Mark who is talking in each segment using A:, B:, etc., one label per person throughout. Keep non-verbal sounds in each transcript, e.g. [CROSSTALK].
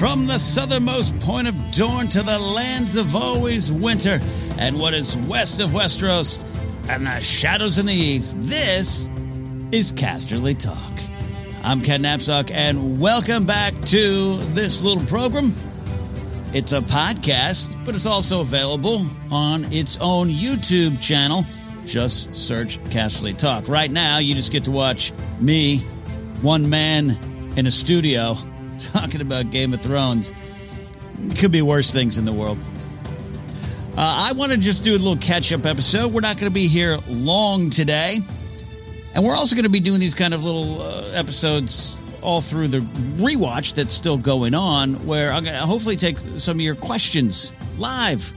A: From the southernmost point of Dorne to the lands of always winter and what is west of Westeros and the shadows in the east, this is Casterly Talk. I'm Ken Napzok, and welcome back to this little program. It's a podcast, but it's also available on its own YouTube channel. Just search Casterly Talk. Right now, you just get to watch me, one man in a studio [LAUGHS] talking about Game of Thrones. Could be worse things in the world. Uh, I want to just do a little catch up episode. We're not going to be here long today. And we're also going to be doing these kind of little uh, episodes all through the rewatch that's still going on, where I'm going to hopefully take some of your questions live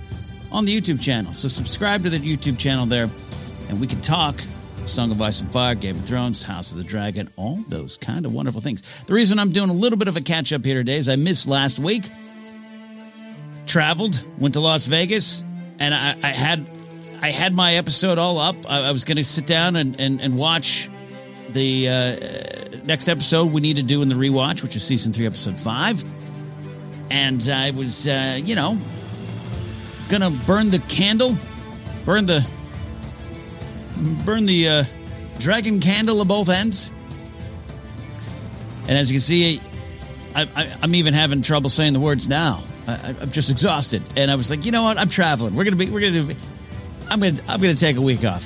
A: on the YouTube channel. So subscribe to the YouTube channel there, and we can talk Song of Ice and Fire, Game of Thrones, House of the Dragon, all those kind of wonderful things. The reason I'm doing a little bit of a catch up here today is I missed last week. Traveled, went to Las Vegas, and I, I had I had my episode all up. I, I was going to sit down and, and, and watch the uh, next episode we need to do in the rewatch, which is season three, episode five. And I was, uh, you know, going to burn the candle, burn the burn the uh, dragon candle at both ends. And as you can see, I, am even having trouble saying the words now. I, am just exhausted, and I was like, you know what? I'm traveling. We're gonna be. We're gonna do. I'm gonna. I'm gonna take a week off.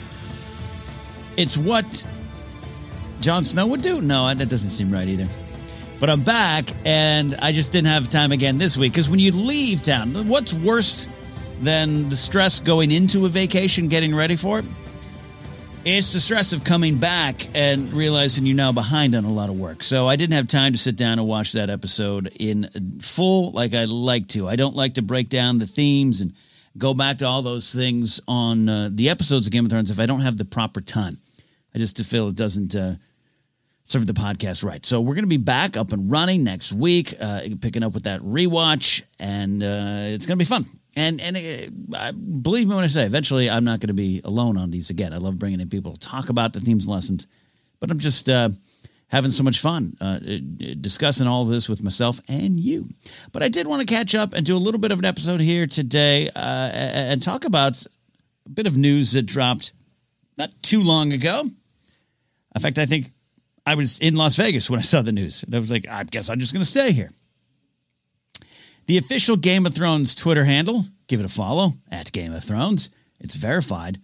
A: It's what Jon Snow would do. No, that doesn't seem right either. But I'm back, and I just didn't have time again this week because when you leave town, what's worse than the stress going into a vacation, getting ready for it? It's the stress of coming back and realizing you're now behind on a lot of work. So I didn't have time to sit down and watch that episode in full like I'd like to. I don't like to break down the themes and go back to all those things on uh, the episodes of Game of Thrones if I don't have the proper time. I just feel it doesn't uh, serve the podcast right. So we're going to be back up and running next week, uh, picking up with that rewatch, and uh, it's going to be fun. And and uh, believe me when I say, eventually I'm not going to be alone on these again. I love bringing in people to talk about the themes and lessons, but I'm just uh, having so much fun uh, discussing all of this with myself and you. But I did want to catch up and do a little bit of an episode here today uh, and talk about a bit of news that dropped not too long ago. In fact, I think I was in Las Vegas when I saw the news, and I was like, I guess I'm just going to stay here. The official Game of Thrones Twitter handle, give it a follow at Game of Thrones. It's verified.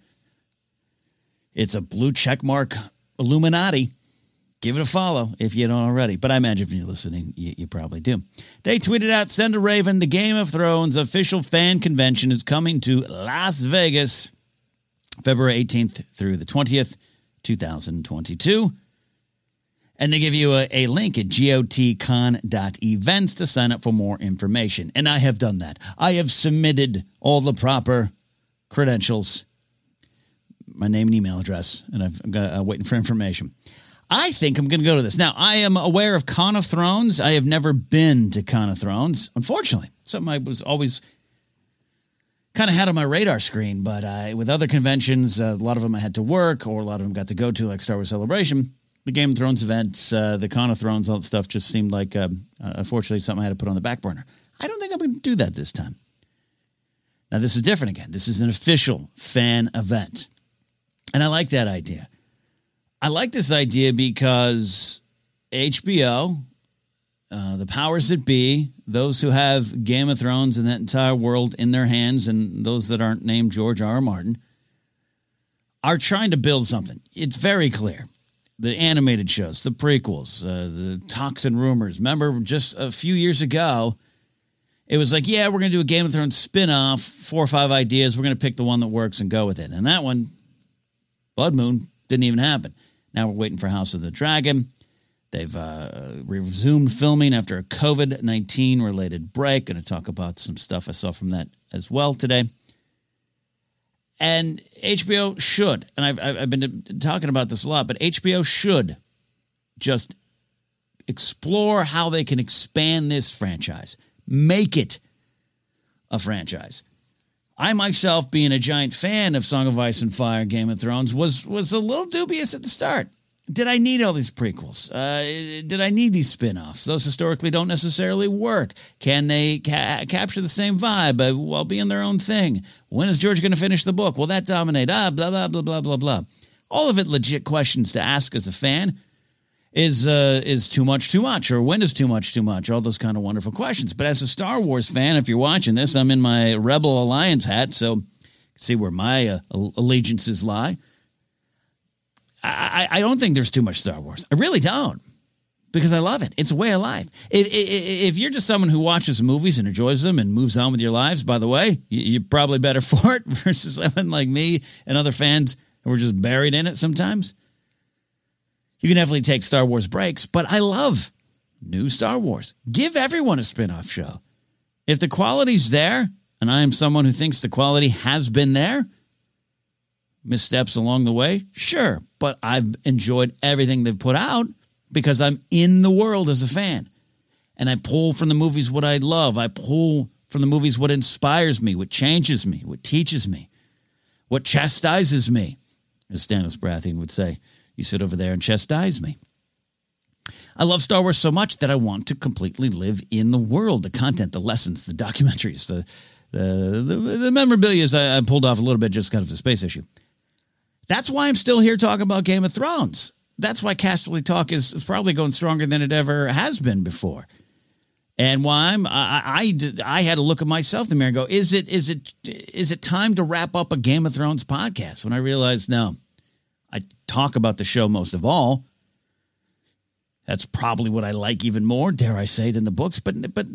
A: It's a blue checkmark Illuminati. Give it a follow if you don't already. But I imagine if you're listening, you, you probably do. They tweeted out Send a Raven, the Game of Thrones official fan convention is coming to Las Vegas February 18th through the 20th, 2022. And they give you a, a link at gotcon.events to sign up for more information. And I have done that. I have submitted all the proper credentials, my name and email address, and I've got uh, waiting for information. I think I'm going to go to this. Now, I am aware of Con of Thrones. I have never been to Con of Thrones, unfortunately. Something I was always kind of had on my radar screen, but I, with other conventions, uh, a lot of them I had to work, or a lot of them got to go to, like Star Wars Celebration the Game of Thrones events, uh, the Con of Thrones, all that stuff just seemed like, uh, unfortunately, something I had to put on the back burner. I don't think I'm going to do that this time. Now, this is different again. This is an official fan event. And I like that idea. I like this idea because HBO, uh, the powers that be, those who have Game of Thrones and that entire world in their hands, and those that aren't named George R. R. Martin, are trying to build something. It's very clear. The animated shows, the prequels, uh, the talks and rumors. Remember, just a few years ago, it was like, yeah, we're going to do a Game of Thrones spin off, four or five ideas. We're going to pick the one that works and go with it. And that one, Blood Moon, didn't even happen. Now we're waiting for House of the Dragon. They've uh, resumed filming after a COVID 19 related break. Going to talk about some stuff I saw from that as well today. And HBO should, and I've, I've been talking about this a lot, but HBO should just explore how they can expand this franchise, make it a franchise. I myself, being a giant fan of Song of Ice and Fire, Game of Thrones, was was a little dubious at the start. Did I need all these prequels? Uh, did I need these spin-offs? Those historically don't necessarily work. Can they ca- capture the same vibe while being their own thing? When is George going to finish the book? Will that dominate? Ah, blah blah blah blah blah blah. All of it legit questions to ask as a fan. Is uh, is too much too much, or when is too much too much? All those kind of wonderful questions. But as a Star Wars fan, if you're watching this, I'm in my Rebel Alliance hat, so see where my uh, allegiances lie. I, I don't think there's too much Star Wars. I really don't because I love it. It's a way of life. If, if, you're just someone who watches movies and enjoys them and moves on with your lives, by the way, you're probably better [LAUGHS] for it versus someone like me and other fans who are just buried in it sometimes. You can definitely take Star Wars breaks, but I love new Star Wars. Give everyone a spin off show. If the quality's there, and I am someone who thinks the quality has been there, missteps along the way? Sure. But I've enjoyed everything they've put out because I'm in the world as a fan. And I pull from the movies what I love. I pull from the movies what inspires me, what changes me, what teaches me, what chastises me. As Stannis Baratheon would say, you sit over there and chastise me. I love Star Wars so much that I want to completely live in the world, the content, the lessons, the documentaries, the the the, the memorabilia I, I pulled off a little bit just kind of the space issue. That's why I'm still here talking about Game of Thrones. That's why Casterly Talk is, probably going stronger than it ever has been before. And why I'm I, I, I had to look at myself in the mirror and go, is it is it is it time to wrap up a Game of Thrones podcast? When I realized no, I talk about the show most of all. That's probably what I like even more, dare I say, than the books. But but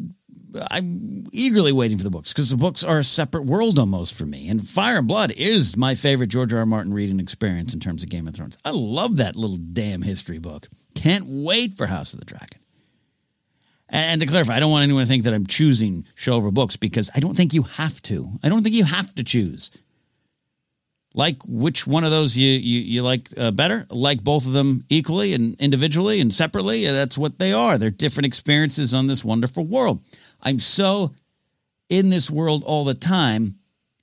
A: I'm eagerly waiting for the books because the books are a separate world almost for me. And Fire and Blood is my favorite George R. R. Martin reading experience in terms of Game of Thrones. I love that little damn history book. Can't wait for House of the Dragon. And to clarify, I don't want anyone to think that I'm choosing show over books because I don't think you have to. I don't think you have to choose. Like which one of those you you, you like uh, better? Like both of them equally and individually and separately? That's what they are. They're different experiences on this wonderful world. I'm so in this world all the time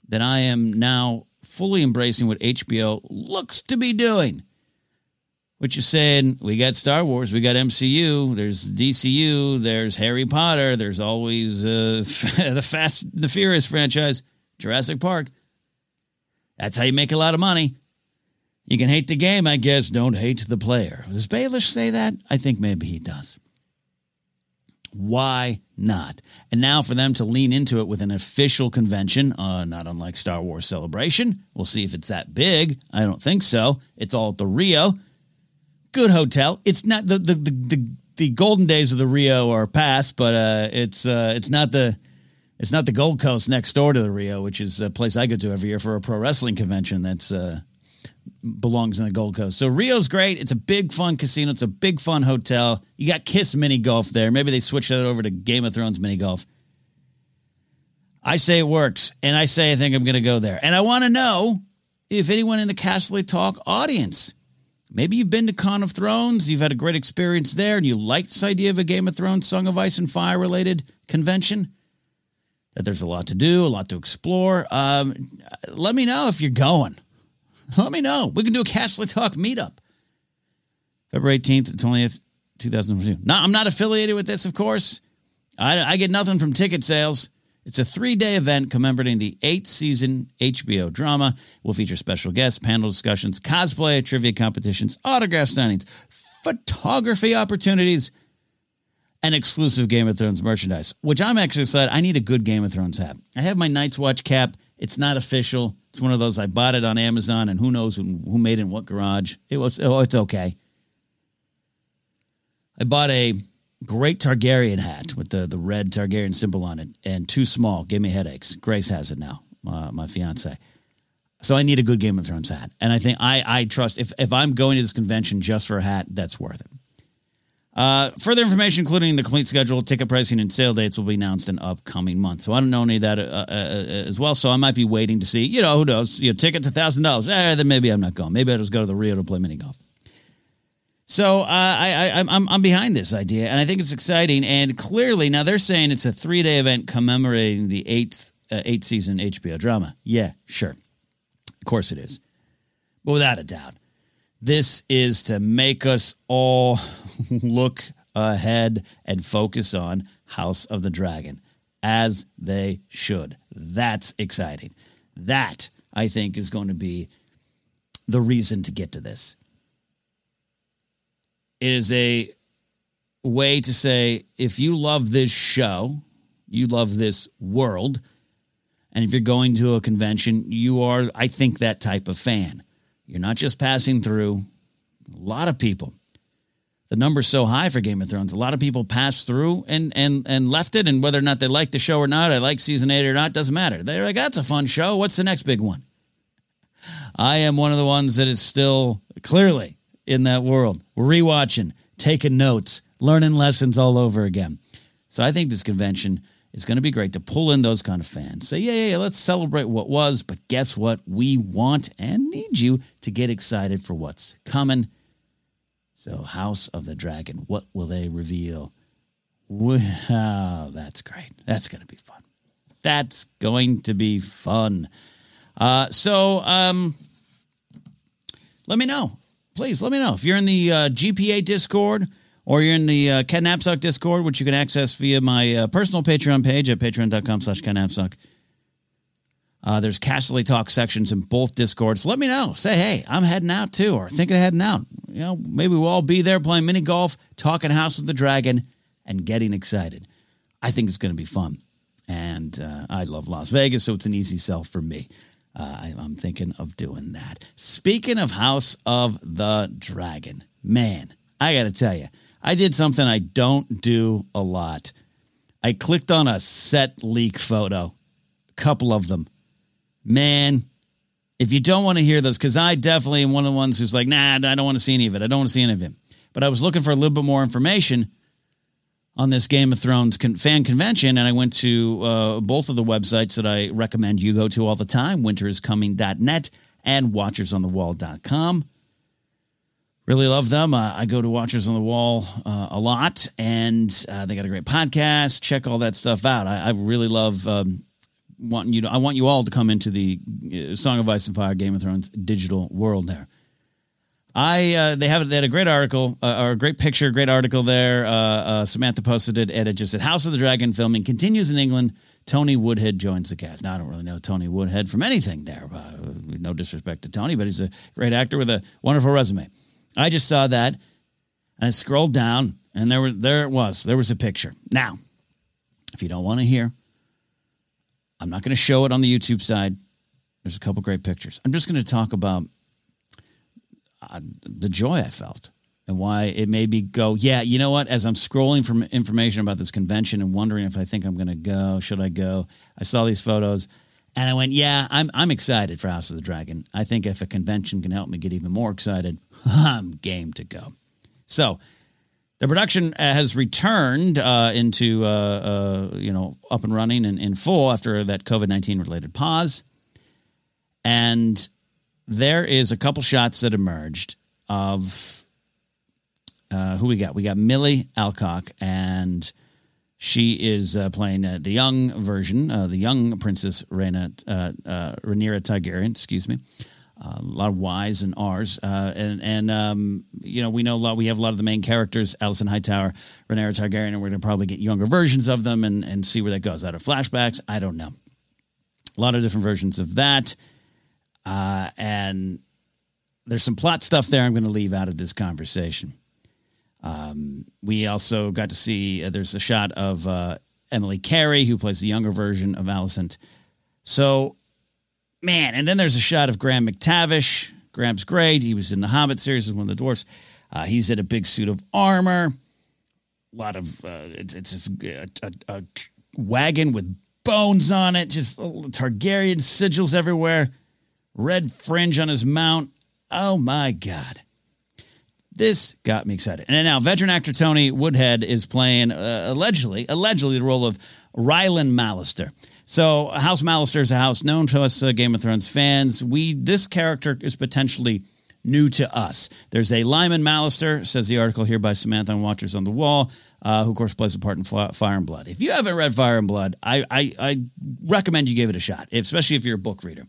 A: that I am now fully embracing what HBO looks to be doing. Which is saying we got Star Wars, we got MCU, there's DCU, there's Harry Potter, there's always uh, [LAUGHS] the Fast, the Furious franchise, Jurassic Park. That's how you make a lot of money. You can hate the game, I guess. Don't hate the player. Does Baelish say that? I think maybe he does. Why not? And now for them to lean into it with an official convention, uh, not unlike Star Wars Celebration. We'll see if it's that big. I don't think so. It's all at the Rio. Good hotel. It's not the the the, the, the golden days of the Rio are past, but uh, it's uh, it's not the it's not the Gold Coast next door to the Rio, which is a place I go to every year for a pro wrestling convention. That's uh, belongs in the Gold Coast. So Rio's great. It's a big fun casino. It's a big fun hotel. You got Kiss mini golf there. Maybe they switch that over to Game of Thrones mini golf. I say it works, and I say I think I'm going to go there. And I want to know if anyone in the Casterly Talk audience, maybe you've been to Con of Thrones, you've had a great experience there, and you like this idea of a Game of Thrones, Song of Ice and Fire related convention. That there's a lot to do, a lot to explore. Um, let me know if you're going. Let me know. We can do a Casterly Talk meetup. February 18th and 20th, 2022. Now, I'm not affiliated with this, of course. I, I get nothing from ticket sales. It's a three day event commemorating the eighth season HBO drama. We'll feature special guests, panel discussions, cosplay, trivia competitions, autograph signings, photography opportunities, and exclusive Game of Thrones merchandise, which I'm actually excited. I need a good Game of Thrones hat. I have my Night's Watch cap. It's not official. It's one of those I bought it on Amazon, and who knows who, made it in what garage. It was oh, it's okay. I bought a great Targaryen hat with the the red Targaryen symbol on it, and too small, gave me headaches. Grace has it now, uh, my fiance. So I need a good Game of Thrones hat, and I think I I trust if if I'm going to this convention just for a hat, that's worth it. Uh, further information, including the complete schedule, ticket pricing, and sale dates, will be announced in upcoming months. So I don't know any of that uh, uh, uh as well. So I might be waiting to see. You know, who knows? You know, ticket to thousand dollars. Eh, then maybe I'm not going. Maybe I'll just go to the Rio to play mini golf. So uh, I, I, I'm, I'm behind this idea, and I think it's exciting. And clearly, now they're saying it's a three day event commemorating the eighth uh, eighth season HBO drama. Yeah, sure, of course it is, but without a doubt, this is to make us all [LAUGHS] look ahead and focus on House of the Dragon, as they should. That's exciting. That I think is going to be the reason to get to this is a way to say if you love this show, you love this world, and if you're going to a convention, you are, I think, that type of fan. You're not just passing through. A lot of people. The number's so high for Game of Thrones. A lot of people passed through and and and left it, and whether or not they like the show or not, I like season eight or not, doesn't matter. They're like, that's a fun show. What's the next big one? I am one of the ones that is still clearly in that world. rewatching, taking notes, learning lessons all over again. So I think this convention is going to be great to pull in those kind of fans. Say, yeah, yeah, yeah, let's celebrate what was, but guess what? We want and need you to get excited for what's coming. So, House of the Dragon, what will they reveal? Wow, that's great. That's going to be fun. That's going to be fun. Uh, so, um, let me know please let me know if you're in the uh, GPA Discord or you're in the uh, Ken Discord, which you can access via my uh, personal Patreon page at patreon.com slash Ken. Uh, there's Casterly Talk sections in both Discords. Let me know. Say, hey, I'm heading out too, or thinking of heading out. You know, maybe we'll all be there playing mini golf, talking House of the Dragon, and getting excited. I think it's going to be fun. And uh, I love Las Vegas, so it's an easy sell for me. Uh, I, I'm thinking of doing that. Speaking of House of the Dragon, man, I got to tell you, I did something I don't do a lot. I clicked on a set leak photo, a couple of them. Man, if you don't want to hear those, because I definitely am one of the ones who's like, nah, I don't want to see any of it. I don't want to see any of it. But I was looking for a little bit more information on this Game of Thrones con- fan convention, and I went to uh, both of the websites that I recommend you go to all the time winteriscoming.net and watchersonthewall.com. Really love them. Uh, I go to Watchers on the Wall uh, a lot, and uh, they got a great podcast. Check all that stuff out. I, I really love um, wanting you to. I want you all to come into the uh, Song of Ice and Fire Game of Thrones digital world there. I uh, they have they had a great article uh, or a great picture, great article there. Samantha posted it, and it just said House of the Dragon filming continues in England. Tony Woodhead joins the cast. Now I don't really know Tony Woodhead from anything there. Uh, no disrespect to Tony, but he's a great actor with a wonderful resume. I just saw that, and I scrolled down, and there were there it was. There was a picture. Now, if you don't want to hear, I'm not going to show it on the YouTube side. There's a couple great pictures. I'm just going to talk about uh, the joy I felt and why it made me go, yeah, you know what? As I'm scrolling for information about this convention and wondering if I think I'm going to go, should I go? I saw these photos and I went, yeah, I'm, I'm excited for House of the Dragon. I think if a convention can help me get even more excited, [LAUGHS] I'm game to go. So the production uh, has returned uh, into, uh, uh, you know, up and running and in full after that COVID 19 related pause. And there is a couple shots that emerged of uh, who we got. We got Millie Alcock, and she is uh, playing uh, the young version, uh, the young Princess Rhaena, uh, uh, Rhaenyra Targaryen, excuse me. Uh, a lot of Y's and R's, and and um, you know we know a lot. We have a lot of the main characters: Alicent Hightower, Rhaenyra Targaryen, and we're going to probably get younger versions of them and and see where that goes. Out of flashbacks, I don't know. A lot of different versions of that, and there's some plot stuff there. I'm going to leave out of this conversation. Um, we also got to see uh, there's a shot of uh, Emily Carey who plays the younger version of Alicent. So man, and then there's a shot of Graham McTavish. Graham's great. He was in the Hobbit series as one of the dwarfs. Uh, he's in a big suit of armor. A lot of uh, it's it's, a, a, a, wagon with bones on it. Just Targaryen sigils everywhere. Red fringe on his mount. Oh my god. This got me excited. And now, veteran actor Tony Woodhead is playing uh, allegedly, allegedly the role of Rylan Mallister. So House Mallister is a house known to us uh, Game of Thrones fans. We this character is potentially new to us. There's a Lyman Mallister, says the article here by Samantha on Watchers on the Wall, uh, who of course plays a part in Fire and Blood. If you haven't read Fire and Blood, I, I, I recommend you give it a shot, especially if you're a book reader.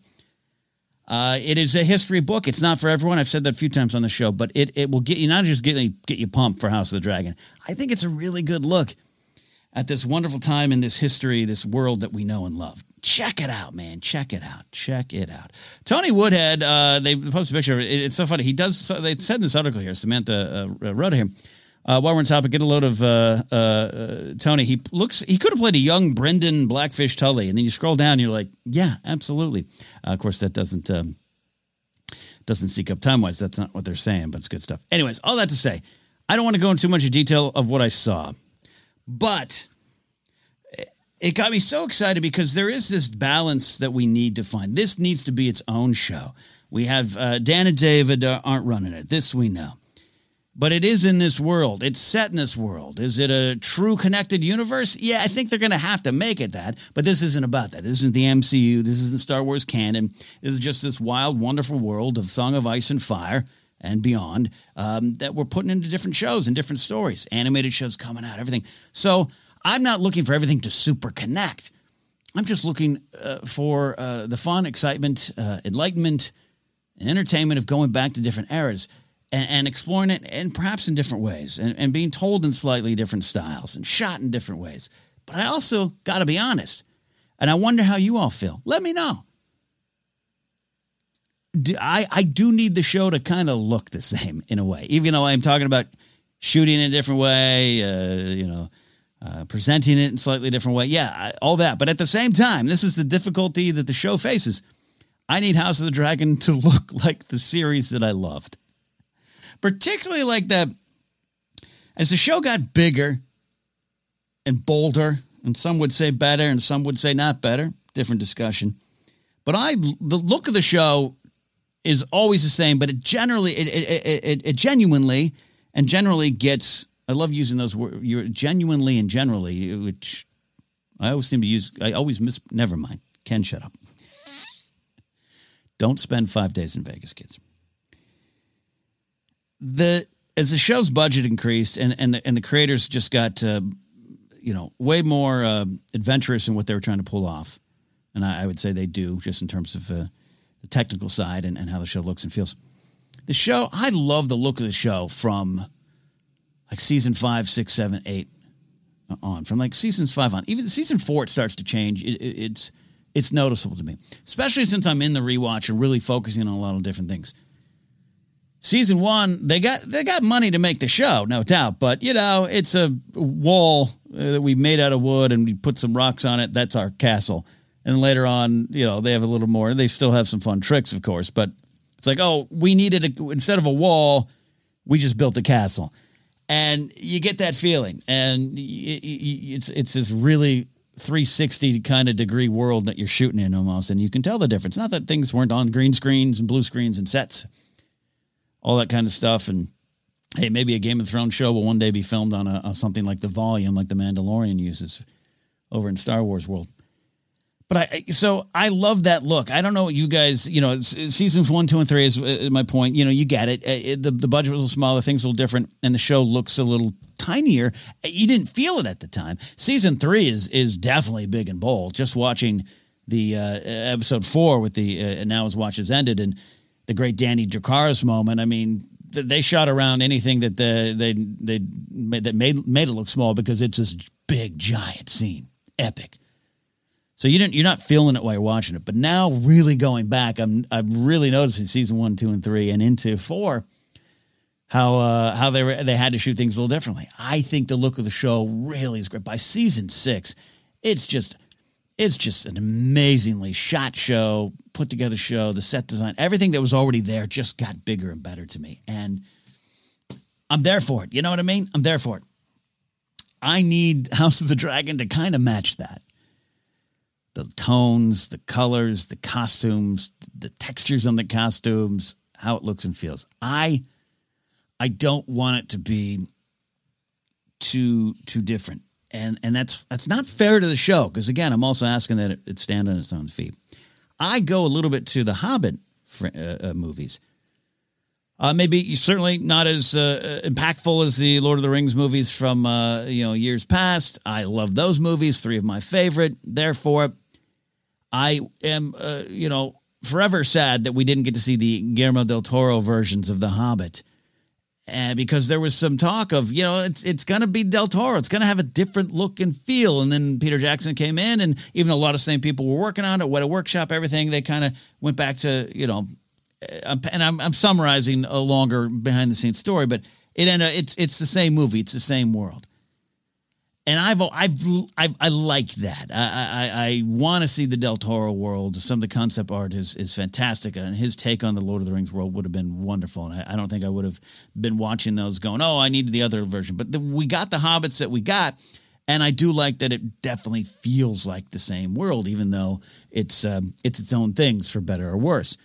A: Uh, it is a history book. It's not for everyone. I've said that a few times on the show, but it, it will get you not just get, get you pumped for House of the Dragon. I think it's a really good look at this wonderful time in this history, this world that we know and love. Check it out, man. Check it out. Check it out. Tony Woodhead, uh, they posted a picture. it's so funny. He does. So they said in this article here. Samantha uh, wrote him. Uh, while we're on topic, get a load of uh, uh, uh, Tony. He looks. He could have played a young Brynden Blackfish Tully, and then you scroll down, and you're like, yeah, absolutely. of course, that doesn't um, doesn't seek up time wise. That's not what they're saying, but it's good stuff. Anyways, all that to say, I don't want to go into too much detail of what I saw. But it got me so excited because there is this balance that we need to find. This needs to be its own show. We have uh, Dan and David uh, aren't running it. This we know. But it is in this world. It's set in this world. Is it a true connected universe? Yeah, I think they're going to have to make it that. But this isn't about that. This isn't the MCU. This isn't Star Wars canon. This is just this wild, wonderful world of Song of Ice and Fire and beyond um, that we're putting into different shows and different stories, animated shows coming out, everything. So I'm not looking for everything to super connect. I'm just looking uh, for uh, the fun, excitement, uh, enlightenment, and entertainment of going back to different eras and, and exploring it, and perhaps in different ways, and, and being told in slightly different styles and shot in different ways. But I also got to be honest, and I wonder how you all feel. Let me know. I, I do need the show to kind of look the same in a way, even though I'm talking about shooting in a different way, uh, you know, uh, presenting it in slightly different way. Yeah, all that. But at the same time, this is the difficulty that the show faces. I need House of the Dragon to [LAUGHS] look like the series that I loved, particularly like that. As the show got bigger and bolder, and some would say better, and some would say not better, different discussion. But I, the look of the show is always the same, but it generally, it, it, it, it genuinely and generally gets, I love using those words, you're genuinely and generally, which I always seem to use, I always miss, never mind. Ken, shut up. [LAUGHS] Don't spend five days in Vegas, kids. The, as the show's budget increased and, and, the, and the creators just got, uh, you know, way more uh, adventurous in what they were trying to pull off. And I, I would say they do, just in terms of, uh, the technical side and, and how the show looks and feels. The show, I love the look of the show from like season five, six, seven, eight on. From like seasons five on, even season four, it starts to change. It, it, it's it's noticeable to me, especially since I'm in the rewatch and really focusing on a lot of different things. Season one, they got they got money to make the show, no doubt, but you know it's a wall uh, that we made out of wood and we put some rocks on it. That's our castle. And later on, you know, they have a little more. They still have some fun tricks, of course, but it's like, oh, we needed a, instead of a wall, we just built a castle, and you get that feeling, and it's it's this really 360 kind of degree world that you're shooting in almost, and you can tell the difference. Not that things weren't on green screens and blue screens and sets, all that kind of stuff, and hey, maybe a Game of Thrones show will one day be filmed on a, a something like the volume, like the Mandalorian uses over in Star Wars world. But I so I love that look. I don't know you guys, you know, seasons one, two, and three is uh, my point. You know, you get it. Uh, it the, the budget was smaller, things a little different, and the show looks a little tinier. You didn't feel it at the time. Season three is is definitely big and bold. Just watching the uh, episode four with the uh, now his watch is ended, and the great Danny Dracarys moment. I mean, they shot around anything that the, they they made, that made made it look small because it's this big giant scene, epic. So you didn't you're not feeling it while you're watching it, but now really going back, I'm I'm really noticing season one, two, and three, and into four, how uh, how they were they had to shoot things a little differently. I think the look of the show really is great. By season six, it's just it's just an amazingly shot show, put together show, the set design, everything that was already there just got bigger and better to me. And I'm there for it. You know what I mean? I'm there for it. I need [LAUGHS] House of the Dragon to kind of match that. The tones, the colors, the costumes, the textures on the costumes, how it looks and feels. I I don't want it to be too too different and and that's that's not fair to the show because again, I'm also asking that it, it, stand on its own feet. I go a little bit to the Hobbit uh, uh, movies. Uh, maybe certainly not as uh, impactful as the Lord of the Rings movies from uh, you know years past. I love those movies, three of my favorite. Therefore, I am uh, you know forever sad that we didn't get to see the Guillermo del Toro versions of The Hobbit and because there was some talk of you know it's it's going to be Del Toro, it's going to have a different look and feel. And then Peter Jackson came in, and even a lot of same people were working on it, what a workshop, everything. They kind of went back to you know, uh, and I'm, I'm summarizing a longer behind the scenes story, but it ended. It's it's the same movie, it's the same world and I've I've, I've i like that. I I, I want to see the Del Toro world. Some of the concept art is is fantastic, and his take on the Lord of the Rings world would have been wonderful. And I, I don't think I would have been watching those going, "Oh, I need the other version." But the, we got the Hobbits that we got, and I do like that. It definitely feels like the same world, even though it's um, it's its own things for better or worse.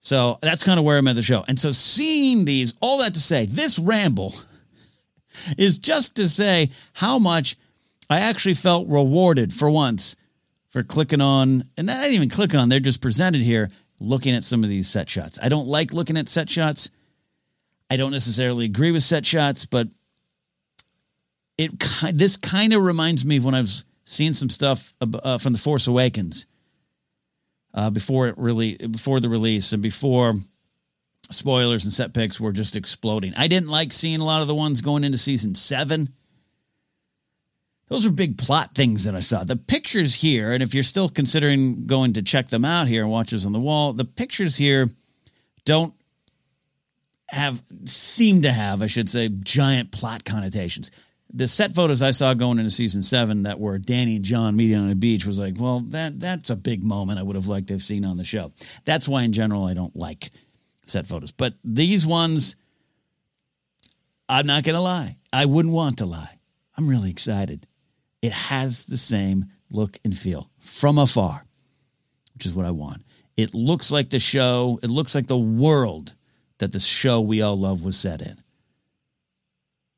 A: So that's kind of where I'm at the show. And so seeing these, all that to say, this ramble is just to say how much I actually felt rewarded for once for clicking on, and I didn't even click on, they're just presented here looking at some of these set shots. I don't like looking at set shots. I don't necessarily agree with set shots, but it this kind of reminds me of when I was seeing some stuff uh, from The Force Awakens uh, before it really before the release and before spoilers and set pics were just exploding. I didn't like seeing a lot of the ones going into season seven. Those are big plot things that I saw. The pictures here, and if you're still considering going to check them out here and Watchers on the Wall, the pictures here don't have seem to have, I should say, giant plot connotations. The set photos I saw going into season seven that were Danny and Jon meeting on a beach was like, well, that that's a big moment I would have liked to have seen on the show. That's why, in general, I don't like set photos. But these ones, I'm not going to lie. I wouldn't want to lie. I'm really excited. It has the same look and feel from afar, which is what I want. It looks like the show, it looks like the world that the show we all love was set in.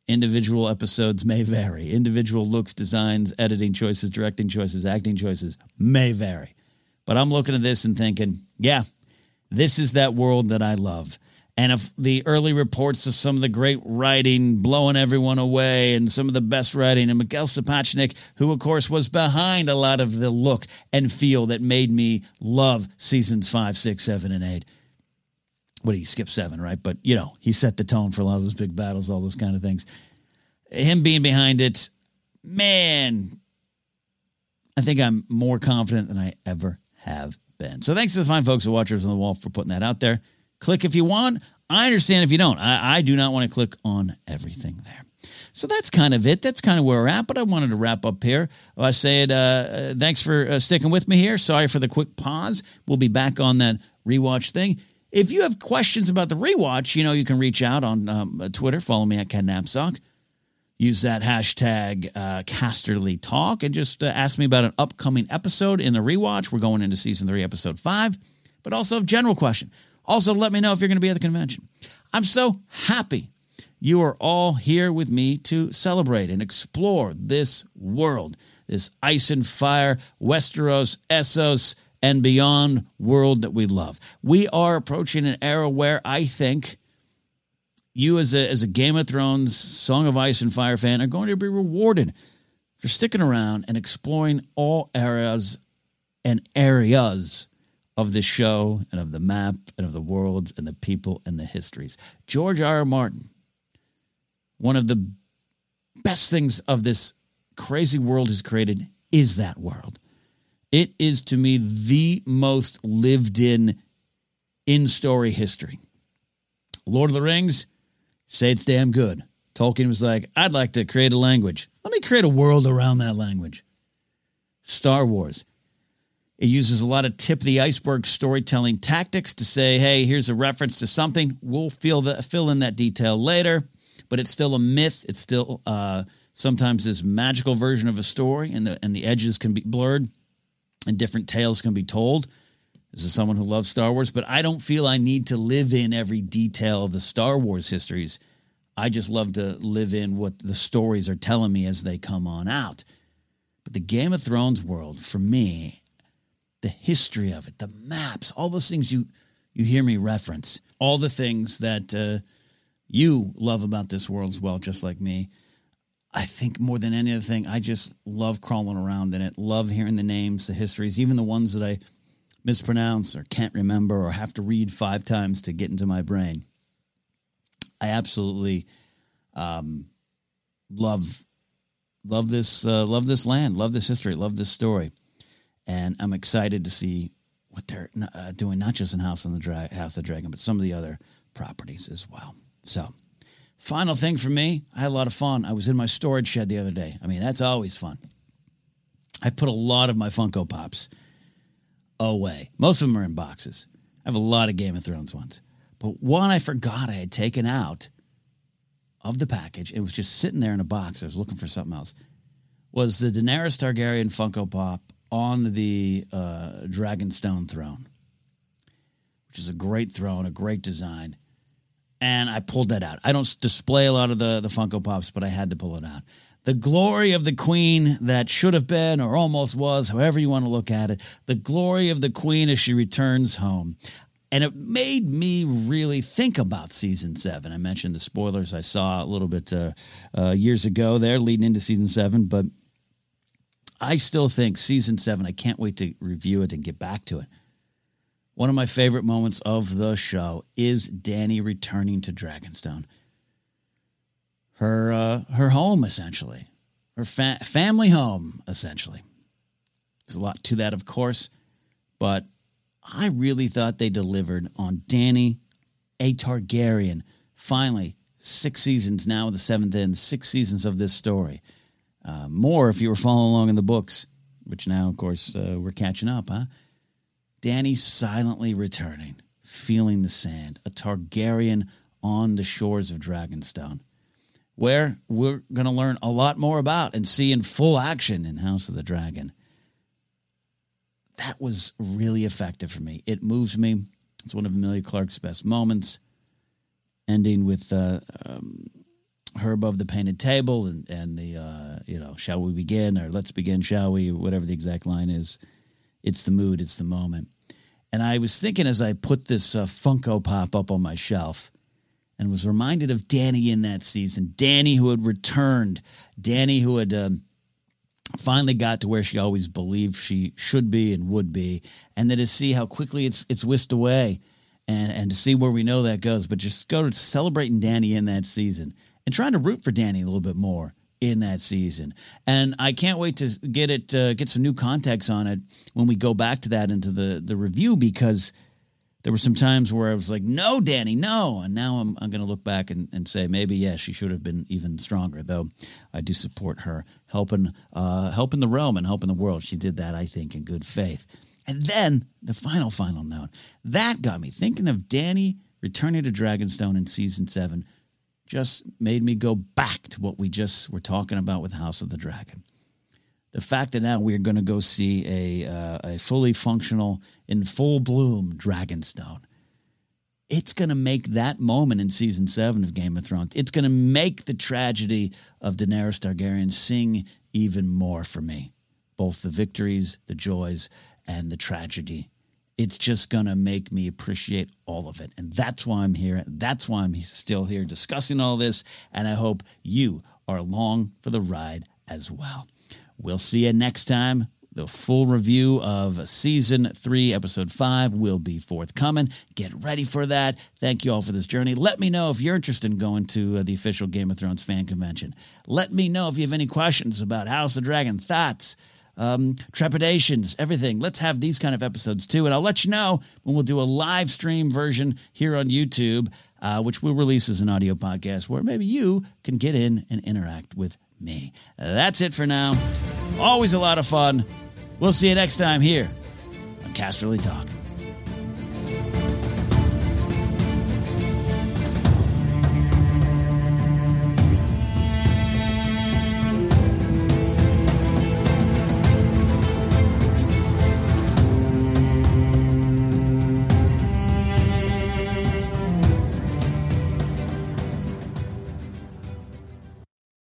A: Individual episodes may vary. Individual looks, designs, editing choices, directing choices, acting choices may vary. But I'm looking at this and thinking, yeah, this is that world that I love. And if the early reports of some of the great writing blowing everyone away and some of the best writing, and Miguel Sapochnik, who of course was behind a lot of the look and feel that made me love seasons five, six, seven, and eight. What he skipped seven, right? But you know, he set the tone for a lot of those big battles, all those kind of things. Him being behind it, man, I think I'm more confident than I ever have So thanks to the fine folks at Watchers on the Wall for putting that out there. Click if you want. I understand if you don't. I, I do not want to click on everything there. So that's kind of it. That's kind of where we're at. But I wanted to wrap up here. I said, uh, uh, thanks for uh, sticking with me here. Sorry for the quick pause. We'll be back on that rewatch thing. If you have questions about the rewatch, you know, you can reach out on um, Twitter. Follow me at Ken Napzok use that hashtag uh, Casterly Talk and just uh, ask me about an upcoming episode in the rewatch. We're going into season three, episode five, but also a general question. Also, let me know if you're going to be at the convention. I'm so happy you are all here with me to celebrate and explore this world, this ice and fire, Westeros, Essos, and beyond world that we love. We are approaching an era where I think you as a, as a Game of Thrones, Song of Ice and Fire fan are going to be rewarded for sticking around and exploring all areas and areas of the show and of the map and of the world and the people and the histories. George R. R. Martin, one of the best things of this crazy world he's created is that world. It is to me the most lived in in story history. Lord of the Rings, say it's damn good. Tolkien was like, I'd like to create a language. Let me create a world around that language. Star Wars. It uses a lot of tip of the iceberg storytelling tactics to say, hey, here's a reference to something. We'll fill, the, fill in that detail later, but it's still a myth. It's still uh, sometimes this magical version of a story, and the, and the edges can be blurred and different tales can be told. This is someone who loves Star Wars, but I don't feel I need to live in every detail of the Star Wars histories. I just love to live in what the stories are telling me as they come on out. But the Game of Thrones world, for me, the history of it, the maps, all those things you you hear me reference, all the things that uh, you love about this world as well, just like me. I think more than any other thing, I just love crawling around in it. Love hearing the names, the histories, even the ones that I mispronounce or can't remember or have to read five times to get into my brain. I absolutely um, love love this uh, love this land, love this history, love this story, and I'm excited to see what they're uh, doing, not just in House on the Dra- House of the Dragon, but some of the other properties as well. So, final thing for me, I had a lot of fun. I was in my storage shed the other day. I mean, that's always fun. I put a lot of my Funko Pops away. Most of them are in boxes. I have a lot of Game of Thrones ones. But one I forgot I had taken out of the package, it was just sitting there in a box. I was looking for something else. Was the Daenerys Targaryen Funko Pop on the uh, Dragonstone throne, which is a great throne, a great design. And I pulled that out. I don't display a lot of the, the Funko Pops, but I had to pull it out. The glory of the queen that should have been or almost was, however you want to look at it, the glory of the queen as she returns home. And it made me really think about season seven. I mentioned the spoilers I saw a little bit uh, uh, years ago there, leading into season seven, but I still think season seven, I can't wait to review it and get back to it. One of my favorite moments of the show is Danny returning to Dragonstone. Her, uh, her home, essentially, her fa- family home, essentially. There's a lot to that, of course, but I really thought they delivered on Danny, a Targaryen. Finally, six seasons now, the seventh end, six seasons of this story. Uh, more if you were following along in the books, which now, of course, uh, we're catching up, huh? Danny silently returning, feeling the sand, a Targaryen on the shores of Dragonstone, where we're going to learn a lot more about and see in full action in House of the Dragon that was really effective for me. It moves me. It's one of Emilia Clarke's best moments. Ending with uh, um, her above the painted table and and the uh, you know shall we begin or let's begin shall we whatever the exact line is. It's the mood. It's the moment. And I was thinking as I put this uh, Funko Pop up on my shelf, and was reminded of Danny in that season. Danny, who had returned. Danny, who had. Um, finally got to where she always believed she should be and would be, and then to see how quickly it's it's whisked away, and and to see where we know that goes. But just go to celebrating Danny in that season and trying to root for Danny a little bit more in that season. And I can't wait to get it uh, get some new context on it when we go back to that into the the review because there were some times where I was like, no, Danny, no. And now I'm, I'm going to look back and, and say, maybe, yeah, she should have been even stronger, though I do support her helping, uh, helping the realm and helping the world. She did that, I think, in good faith. And then the final, final note that got me thinking of Danny returning to Dragonstone in season seven, just made me go back to what we just were talking about with House of the Dragon the fact that now we're going to go see a uh, a fully functional in full bloom Dragonstone. It's going to make that moment in season seven of Game of Thrones. It's going to make the tragedy of Daenerys Targaryen sing even more for me. Both the victories, the joys, and the tragedy. It's just going to make me appreciate all of it. And that's why I'm here. That's why I'm still here discussing all this. And I hope you are along for the ride as well. We'll see you next time. The full review of season three, episode five, will be forthcoming. Get ready for that. Thank you all for this journey. Let me know if you're interested in going to uh, the official Game of Thrones fan convention. Let me know if you have any questions about House of Dragon, thoughts, um, trepidations, everything. Let's have these kind of episodes too. And I'll let you know when we'll do a live stream version here on YouTube, uh, which we'll release as an audio podcast where maybe you can get in and interact with me. That's it for now. Always a lot of fun. We'll see you next time here on Casterly Talk.